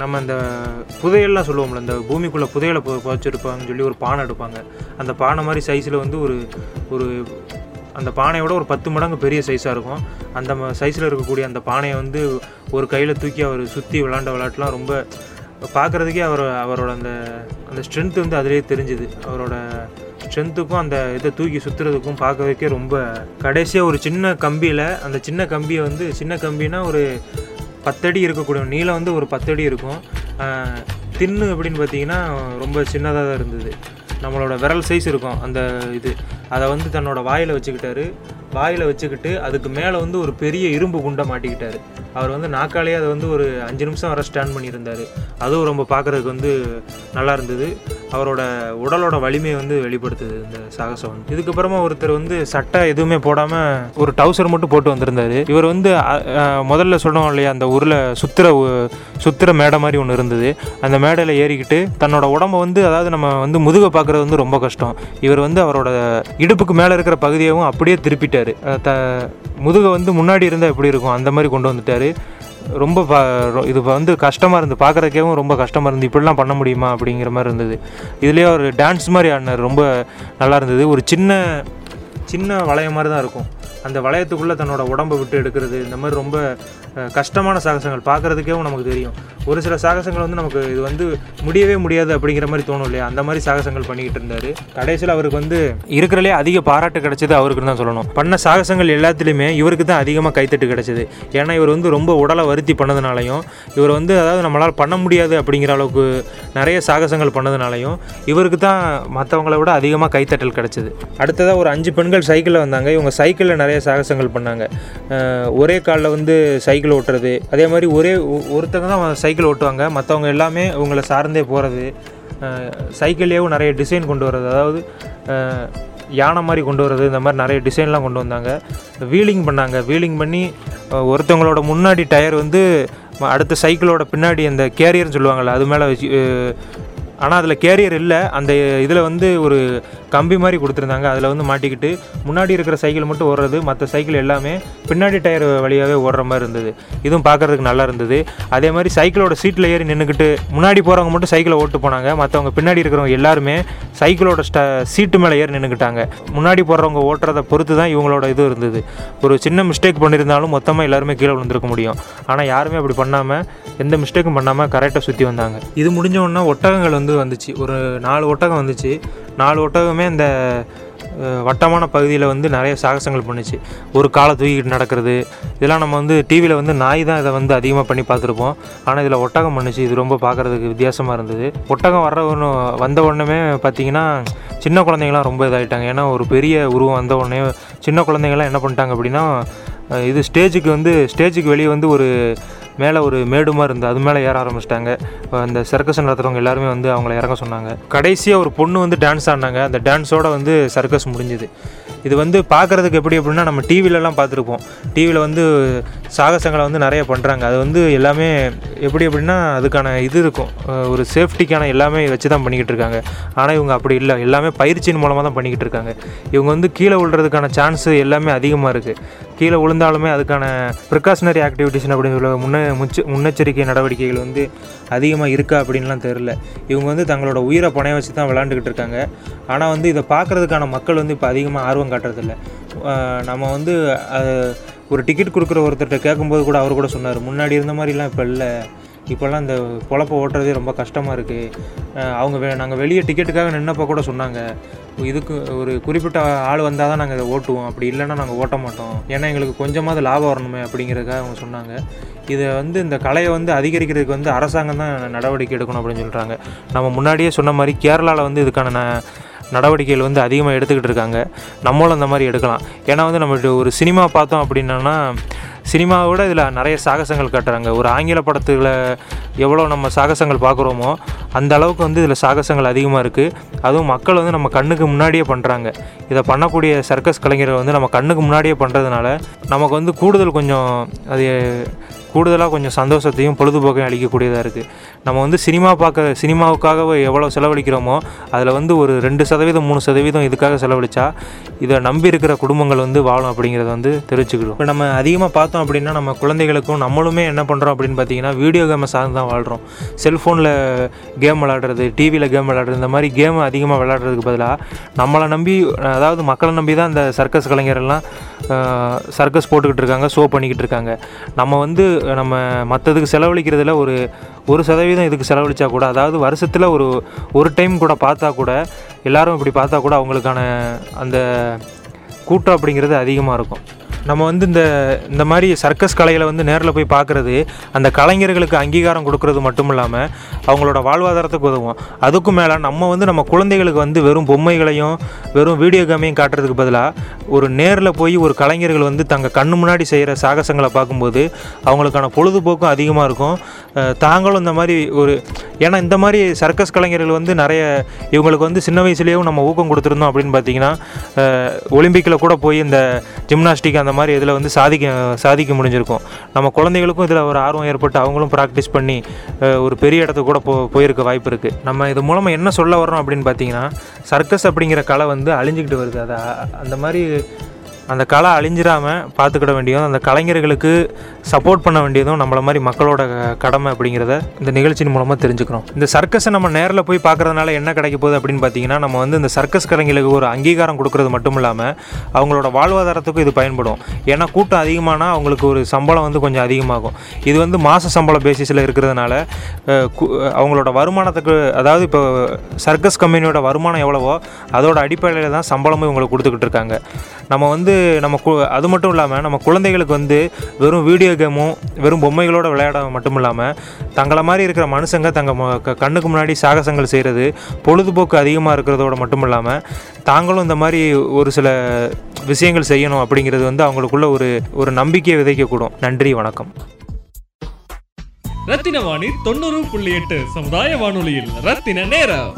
நம்ம அந்த புதையல்லாம் சொல்லுவோம்ல இந்த பூமிக்குள்ளே புதையலை பொ புதைச்சிருப்பாங்கன்னு சொல்லி ஒரு பானை எடுப்பாங்க. அந்த பானை மாதிரி சைஸில் வந்து ஒரு ஒரு அந்த பானையோட ஒரு பத்து மடங்கு பெரிய சைஸாக இருக்கும். அந்த சைஸில் இருக்கக்கூடிய அந்த பானையை வந்து ஒரு கையில் தூக்கி அவர் சுற்றி விளாண்ட விளாட்டுலாம் ரொம்ப பார்க்குறதுக்கே அவர் அவரோட அந்த அந்த ஸ்ட்ரென்த் வந்து அதிலே தெரிஞ்சுது. அவரோட ஸ்ட்ரென்த்துக்கும் அந்த இதை தூக்கி சுற்றுறதுக்கும் பார்க்கறதுக்கே ரொம்ப கடைசியாக ஒரு சின்ன கம்பியில் அந்த சின்ன கம்பியை வந்து சின்ன கம்பினா ஒரு பத்தடி இருக்கக்கூடிய நீளம் வந்து ஒரு பத்தடி இருக்கும். தின்னு அப்படின்னு பார்த்தீங்கன்னா ரொம்ப சின்னதாக தான் இருந்தது. நம்மளோட விரல் சைஸ் இருக்கும் அந்த இது. அதை வந்து தன்னோட வாயில் வச்சுக்கிட்டாரு. வாயில் வச்சுக்கிட்டு அதுக்கு மேலே வந்து ஒரு பெரிய இரும்பு குண்டை மாட்டிக்கிட்டார். அவர் வந்து நாக்காலேயே அதை வந்து ஒரு அஞ்சு நிமிஷம் வர ஸ்டாண்ட் பண்ணியிருந்தார். அதுவும் ரொம்ப பார்க்குறதுக்கு வந்து நல்லா இருந்தது. அவரோட உடலோட வலிமையை வந்து வெளிப்படுத்துது இந்த சாகசம். வந்து இதுக்கப்புறமா ஒருத்தர் வந்து சட்டை எதுவுமே போடாமல் ஒரு டவுசர் மட்டும் போட்டு வந்திருந்தாரு. இவர் வந்து முதல்ல சொன்னோம் இல்லையா அந்த ஊரில் சுத்துற சுத்துற மேடை மாதிரி ஒன்று இருந்தது. அந்த மேடையில் ஏறிக்கிட்டு தன்னோட உடம்ப வந்து அதாவது நம்ம வந்து முதுகை பார்க்குறது வந்து ரொம்ப கஷ்டம். இவர் வந்து அவரோட இடுப்புக்கு மேலே இருக்கிற பகுதியவும் அப்படியே திருப்பிட்டாரு. வந்துட்டார் த முதுகை வந்து முன்னாடி இருந்தால் எப்படி இருக்கும். அந்த மாதிரி கொண்டு வந்துட்டாரு. ரொம்ப பா இது வந்து கஷ்டமாக இருந்து பார்க்குறதுக்கேவும் ரொம்ப கஷ்டமாக இருந்து இப்படிலாம் பண்ண முடியுமா அப்படிங்கிற மாதிரி இருந்தது. இதுலேயே ஒரு டான்ஸ் மாதிரி ஆடினார். ரொம்ப நல்லா இருந்தது. ஒரு சின்ன சின்ன வளைய மாதிரி தான் இருக்கும். அந்த வளையத்துக்குள்ளே தன்னோட உடம்பை விட்டு எடுக்கிறது இந்த மாதிரி ரொம்ப கஷ்டமான சாகசங்கள் பார்க்குறதுக்கேவும் நமக்கு தெரியும். ஒரு சில சாகசங்கள் வந்து நமக்கு இது வந்து முடியவே முடியாது அப்படிங்கிற மாதிரி தோணும் இல்லையா? அந்த மாதிரி சாகசங்கள் பண்ணிக்கிட்டு இருந்தார். கடைசியில் அவருக்கு வந்து இருக்கிறலே அதிக பாராட்டு கிடைச்சது அவருக்கு தான் சொல்லணும். பண்ண சாகசங்கள் எல்லாத்துலேயுமே இவருக்கு தான் அதிகமாக கைத்தட்டு கிடச்சிது. ஏன்னா இவர் வந்து ரொம்ப உடலை வருத்தி பண்ணதுனாலையும் இவர் வந்து அதாவது நம்மளால் பண்ண முடியாது அப்படிங்கிற அளவுக்கு நிறைய சாகசங்கள் பண்ணதுனாலையும் இவருக்கு தான் மற்றவங்கள விட அதிகமாக கைத்தட்டல் கிடச்சிது. அடுத்ததாக ஒரு அஞ்சு பெண்கள் சைக்கிளில் வந்தாங்க. இவங்க சைக்கிளில் நிறைய நிறைய சாகசங்கள் பண்ணாங்க. ஒரே காலில் வந்து சைக்கிள் ஓட்டுறது அதே மாதிரி ஒரே ஒ- ஒருத்தங்க தான் சைக்கிள் ஓட்டுவாங்க. மற்றவங்க எல்லாமே அவங்கள சார்ந்தே போகிறது சைக்கிள்லேயும் நிறைய டிசைன் கொண்டு வர்றது அதாவது யானை மாதிரி கொண்டு வர்றது இந்த மாதிரி நிறைய டிசைன்லாம் கொண்டு வந்தாங்க. வீலிங் பண்ணாங்க. வீலிங் பண்ணி ஒருத்தவங்களோட முன்னாடி டயர் வந்து அடுத்த சைக்கிளோட பின்னாடி அந்த கேரியர்னு சொல்லுவாங்கள்ல அது மேலே வச்சு ஆனால் அதில் கேரியர் இல்லை. அந்த இதில் வந்து ஒரு கம்பி மாதிரி கொடுத்துருந்தாங்க. அதில் வந்து மாட்டிக்கிட்டு முன்னாடி இருக்கிற சைக்கிள் மட்டும் ஓடுறது மற்ற சைக்கிள் எல்லாமே பின்னாடி டயர் வழியாகவே ஓடுற மாதிரி இருந்தது. இதுவும் பார்க்குறதுக்கு நல்லா இருந்தது. அதே மாதிரி சைக்கிளோட சீட்டில் ஏறி நின்றுக்கிட்டு முன்னாடி போகிறவங்க மட்டும் சைக்கிளை ஓட்டு போனாங்க. மற்றவங்க பின்னாடி இருக்கிறவங்க எல்லாருமே சைக்கிளோட ஸ்ட சீட்டு மேலே ஏறி நின்றுக்கிட்டாங்க முன்னாடி போடுறவங்க ஓட்டுறதை பொறுத்து தான் இவங்களோட இது இருந்தது. ஒரு சின்ன மிஸ்டேக் பண்ணியிருந்தாலும் மொத்தமாக எல்லாருமே கீழே விழுந்திருக்க முடியும். ஆனால் யாருமே அப்படி பண்ணாமல் எந்த மிஸ்டேக்கும் பண்ணாமல் கரெக்டாக சுற்றி வந்தாங்க. இது முடிஞ்சவுடனே ஒட்டகங்கள் வந்து வந்துச்சு. ஒரு நாலு ஒட்டகம் வந்துச்சு. நாலு ஒட்டகமே இந்த வட்டமான பகுதியில் வந்து நிறைய சாகசங்கள் பண்ணுச்சு. ஒரு காலை தூக்கிட்டு நடக்கிறது. இதெல்லாம் நம்ம வந்து டிவியில் வந்து நாய் தான் இதை வந்து அதிகமாக பண்ணி பார்த்துருப்போம். ஆனால் இதில் ஒட்டகம் பண்ணுச்சு. இது ரொம்ப பார்க்குறதுக்கு வித்தியாசமாக இருந்தது. ஒட்டகம் வர்ற ஒன்று வந்த உடனே பார்த்தீங்கன்னா சின்ன குழந்தைங்களாம் ரொம்ப இதாகிட்டாங்க ஏன்னா ஒரு பெரிய உருவம் வந்த உடனே சின்ன குழந்தைங்களாம் என்ன பண்ணிட்டாங்க அப்படின்னா இது ஸ்டேஜுக்கு வந்து ஸ்டேஜுக்கு வெளியே வந்து ஒரு மேலே ஒரு மேடு மாதிரி இருந்தது. அது மேலே ஏற ஆரம்பிச்சிட்டாங்க. அந்த சர்க்கஸ் நடத்துகிறவங்க எல்லாருமே வந்து அவங்கள இறங்க சொன்னாங்க. கடைசியாக ஒரு பொண்ணு வந்து டான்ஸ் ஆடினாங்க. அந்த டான்ஸோட வந்து சர்க்கஸ் முடிஞ்சுது. இது வந்து பார்க்குறதுக்கு எப்படி அப்படின்னா நம்ம டிவிலலாம் பார்த்துருப்போம். டிவியில் வந்து சாகசங்களை வந்து நிறைய பண்ணுறாங்க அது வந்து எல்லாமே எப்படி எப்படின்னா அதுக்கான இது இருக்கும். ஒரு சேஃப்டிக்கான எல்லாமே வச்சு தான் பண்ணிக்கிட்டு இருக்காங்க. ஆனால் இவங்க அப்படி இல்லை. எல்லாமே பயிற்சியின் மூலமாக தான் பண்ணிக்கிட்டு இருக்காங்க. இவங்க வந்து கீழே விழுறதுக்கான சான்ஸ் எல்லாமே அதிகமாக இருக்குது கீழே விழுந்தாலுமே அதுக்கான ப்ரிகாஷனரி ஆக்டிவிட்டிஸ் அப்படின்னு சொல்ல முன்ன முச்ச முன்னெச்சரிக்கை நடவடிக்கைகள் வந்து அதிகமாக இருக்கா அப்படின்லாம் தெரில இவங்க வந்து தங்களோட உயிரை பணைய வச்சு தான் விளாண்டுக்கிட்டு இருக்காங்க. ஆனால் வந்து இதை பார்க்குறதுக்கான மக்கள் வந்து இப்போ அதிகமாக ஆர்வம் காட்டுறதில்ல. நம்ம வந்து ஒரு டிக்கெட் கொடுக்குற ஒருத்தர்கிட்ட கேட்கும்போது கூட அவர் கூட சொன்னார் முன்னாடி இருந்த மாதிரிலாம் இப்போ இல்லை. இப்போல்லாம் இந்த பொழப்ப ஓட்டுறதே ரொம்ப கஷ்டமாக இருக்குது அவங்க வெ நாங்கள் வெளியே டிக்கெட்டுக்காக நின்னப்போ கூட சொன்னாங்க. இதுக்கு ஒரு குறிப்பிட்ட ஆள் வந்தால் தான் நாங்கள் இதை ஓட்டுவோம். அப்படி இல்லைன்னா நாங்கள் ஓட்ட மாட்டோம். ஏன்னா எங்களுக்கு கொஞ்சமாவது லாபம் வரணுமே அப்படிங்கிறதுக்காக அவங்க சொன்னாங்க. இதை வந்து இந்த கலையை வந்து அதிகரிக்கிறதுக்கு வந்து அரசாங்கம் தான் நடவடிக்கை எடுக்கணும் அப்படின்னு சொல்கிறாங்க நம்ம முன்னாடியே சொன்ன மாதிரி கேரளாவில் வந்து இதுக்கான ந- நடவடிக்கைகள் வந்து அதிகமாக எடுத்துக்கிட்டு இருக்காங்க. நம்மளும் அந்த மாதிரி எடுக்கலாம். ஏன்னா வந்து நம்ம ஒரு சினிமா பார்த்தோம் அப்படின்னா சினிமாவை விட இதில் நிறைய சாகசங்கள் காட்டுறாங்க. ஒரு ஆங்கில படத்தில் எவ்வளோ நம்ம சாகசங்கள் பார்க்குறோமோ அந்த அளவுக்கு வந்து இதில் சாகசங்கள் அதிகமாக இருக்குது அதுவும் மக்கள் வந்து நம்ம கண்ணுக்கு முன்னாடியே பண்ணுறாங்க இதை பண்ணக்கூடிய சர்க்கஸ் கலைஞர்கள் வந்து நம்ம கண்ணுக்கு முன்னாடியே பண்ணுறதுனால நமக்கு வந்து கூடுதல் கொஞ்சம் அது கூடுதலாக கொஞ்சம் சந்தோஷத்தையும் பொழுதுபோக்கையும் அளிக்கக்கூடியதாக இருக்குது நம்ம வந்து சினிமா பார்க்க சினிமாவுக்காக எவ்வளோ செலவழிக்கிறோமோ அதில் வந்து ஒரு ரெண்டு சதவீதம் மூணு சதவீதம் இதுக்காக செலவழித்தா இதை நம்பி இருக்கிற குடும்பங்கள் வந்து வாழும் அப்படிங்கிறத வந்து தெரிவிச்சுக்கிறோம் இப்போ நம்ம அதிகமாக பார்த்தோம் அப்படின்னா நம்ம குழந்தைகளுக்கும் நம்மளுமே என்ன பண்ணுறோம் அப்படின்னு பார்த்தீங்கன்னா வீடியோ கேமை சார்ந்து தான் வாழ்கிறோம் செல்ஃபோனில் கேம் விளாடுறது டிவியில் கேம் விளாடுறது இந்த மாதிரி கேம் அதிகமாக விளாடுறதுக்கு பதிலாக நம்மளை நம்பி அதாவது மக்களை நம்பி தான் இந்த சர்க்கஸ் கலைஞரெல்லாம் சர்க்கஸ் போட்டுக்கிட்டு இருக்காங்க ஷோ பண்ணிக்கிட்டு இருக்காங்க. நம்ம வந்து நம்ம மற்றதுக்கு செலவழிக்கிறதுல ஒரு ஒரு சதவீதம் இதுக்கு செலவழித்தா கூட அதாவது வருஷத்தில் ஒரு ஒரு டைம் கூட பார்த்தா கூட எல்லோரும் இப்படி பார்த்தா கூட அவங்களுக்கான அந்த கூட்டம் அப்படிங்கிறது அதிகமாக இருக்கும். நம்ம வந்து இந்த இந்த மாதிரி சர்க்கஸ் கலைகளை வந்து நேரில் போய் பார்க்குறது அந்த கலைஞர்களுக்கு அங்கீகாரம் கொடுக்கறது மட்டும் இல்லாமல் அவங்களோட வாழ்வாதாரத்துக்கு உதவும். அதுக்கும் மேலே நம்ம வந்து நம்ம குழந்தைகளுக்கு வந்து வெறும் பொம்மைகளையும் வெறும் வீடியோ கேமையும் காட்டுறதுக்கு பதிலாக ஒரு நேரில் போய் ஒரு கலைஞர்கள் வந்து தங்க கண்ணு முன்னாடி செய்கிற சாகசங்களை பார்க்கும்போது அவங்களுக்கான பொழுதுபோக்கும் அதிகமாக இருக்கும். தாங்களும் இந்த மாதிரி ஒரு ஏன்னா இந்த மாதிரி சர்க்கஸ் கலைஞர்கள் வந்து நிறைய இவங்களுக்கு வந்து சின்ன வயசுலேயும் நம்ம ஊக்கம் கொடுத்துருந்தோம் அப்படின்னு பார்த்தீங்கன்னா ஒலிம்பிக்கில் கூட போய் இந்த ஜிம்னாஸ்டிக் அந்த அந்த மாதிரி இதில் வந்து சாதிக்க சாதிக்க முடிஞ்சிருக்கும். நம்ம குழந்தைகளுக்கும் இதில் ஒரு ஆர்வம் ஏற்பட்டு அவங்களும் ப்ராக்டிஸ் பண்ணி ஒரு பெரிய இடத்துக்கு கூட போ போயிருக்க வாய்ப்பு இருக்குது நம்ம இது மூலமாக என்ன சொல்ல வரோம் அப்படின்னு பார்த்தீங்கன்னா சர்க்கஸ் அப்படிங்கிற கலை வந்து அழிஞ்சிக்கிட்டு வருது. அதை அந்த மாதிரி அந்த கலை அழிஞ்சிராமல் பார்த்துக்கிட வேண்டியதும் அந்த கலைஞர்களுக்கு சப்போர்ட் பண்ண வேண்டியதும் நம்மள மாதிரி மக்களோட கடமை அப்படிங்கிறத இந்த நிகழ்ச்சியின் மூலமாக தெரிஞ்சுக்கிறோம். இந்த சர்க்கஸை நம்ம நேரில் போய் பார்க்குறதுனால என்ன கிடைக்க போகுது அப்படின்னு பார்த்தீங்கன்னா நம்ம வந்து இந்த சர்க்கஸ் கலைஞர்களுக்கு ஒரு அங்கீகாரம் கொடுக்கறது மட்டும் இல்லாமல் அவங்களோட வாழ்வாதாரத்துக்கும் இது பயன்படும். ஏன்னா கூட்டம் அதிகமானால் அவங்களுக்கு ஒரு சம்பளம் வந்து கொஞ்சம் அதிகமாகும். இது வந்து மாத சம்பள பேசிஸில் இருக்கிறதுனால கு- அவங்களோட வருமானத்துக்கு அதாவது இப்போ சர்க்கஸ் கம்பெனியோட வருமானம் எவ்வளவோ அதோட அடிப்படையில் தான் சம்பளமும் இவங்களுக்கு கொடுத்துக்கிட்டு இருக்காங்க. நம்ம வந்து நம்ம கு அது மட்டும் இல்லாமல் நம்ம குழந்தைகளுக்கு வந்து வெறும் வீடியோ கேமும் வெறும் பொம்மைகளோட விளையாட மட்டும் இல்லாமல் தங்களை மாதிரி இருக்கிற மனுஷங்க தங்க கண்ணுக்கு முன்னாடி சாகசங்கள் செய்கிறது பொழுதுபோக்கு அதிகமாக இருக்கிறதோட மட்டும் இல்லாமல் தாங்களும் இந்த மாதிரி ஒரு சில விஷயங்கள் செய்யணும் அப்படிங்கிறது வந்து அவங்களுக்குள்ள ஒரு ஒரு நம்பிக்கையை விதைக்கக்கூடும். நன்றி வணக்கம். ரத்தின வாணி தொண்ணூறு புள்ளி எட்டு சமுதாய வானொலியில் ரத்தின நேரம்.